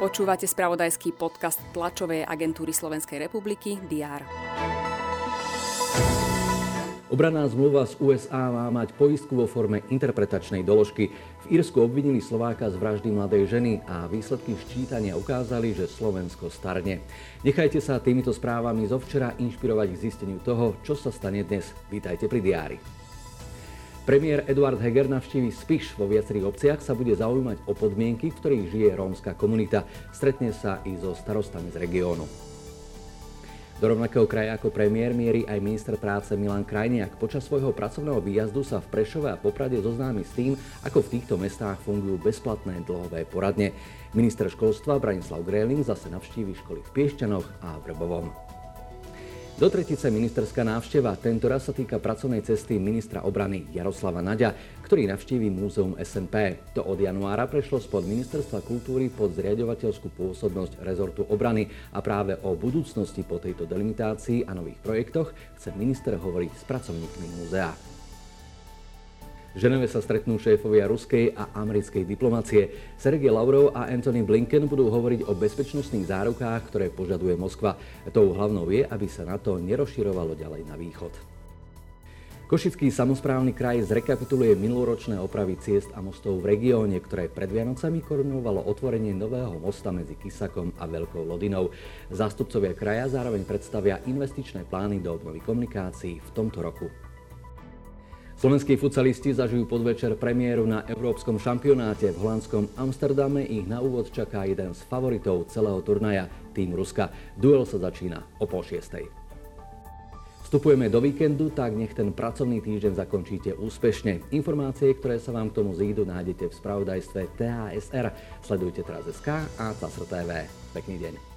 Počúvate spravodajský podcast tlačovej agentúry Slovenskej republiky DR. Obraná zmluva z USA má mať poistku vo forme interpretačnej doložky. V Írsku obvinili Slováka z vraždy mladej ženy a výsledky ščítania ukázali, že Slovensko starne. Nechajte sa týmito správami zo včera inšpirovať k zisteniu toho, čo sa stane dnes. Vítajte pri diári. Premiér Eduard Heger navštívi Spiš vo viacerých obciach sa bude zaujímať o podmienky, v ktorých žije rómska komunita. Stretne sa i so starostami z regiónu. Do rovnakého kraja ako premiér mierí aj minister práce Milan Krajniak. Počas svojho pracovného výjazdu sa v Prešove a Poprade zoznámi s tým, ako v týchto mestách fungujú bezplatné dlhové poradne. Minister školstva Branislav Gréling zase navštívi školy v Piešťanoch a v Rebovom. Do tretice ministerská návšteva. Tento raz sa týka pracovnej cesty ministra obrany Jaroslava Naďa, ktorý navštíví múzeum SNP. To od januára prešlo spod ministerstva kultúry pod zriadovateľskú pôsobnosť rezortu obrany a práve o budúcnosti po tejto delimitácii a nových projektoch chce minister hovoriť s pracovníkmi múzea. Ženeve sa stretnú šéfovia ruskej a americkej diplomácie. Sergej Lavrov a Anthony Blinken budú hovoriť o bezpečnostných zárukách, ktoré požaduje Moskva. Tou hlavnou je, aby sa NATO nerozširovalo ďalej na východ. Košický samozprávny kraj zrekapituluje minuloročné opravy ciest a mostov v regióne, ktoré pred Vianocami korunovalo otvorenie nového mosta medzi Kisakom a Veľkou Lodinou. Zástupcovia kraja zároveň predstavia investičné plány do obnovy komunikácií v tomto roku. Slovenskí futsalisti zažijú podvečer premiéru na Európskom šampionáte. V holandskom Amsterdame ich na úvod čaká jeden z favoritov celého turnaja, tým Ruska. Duel sa začína o pol šiestej. Vstupujeme do víkendu, tak nech ten pracovný týždeň zakončíte úspešne. Informácie, ktoré sa vám k tomu zídu, nájdete v spravodajstve TASR. Sledujte teraz SK a TASR TV. Pekný deň.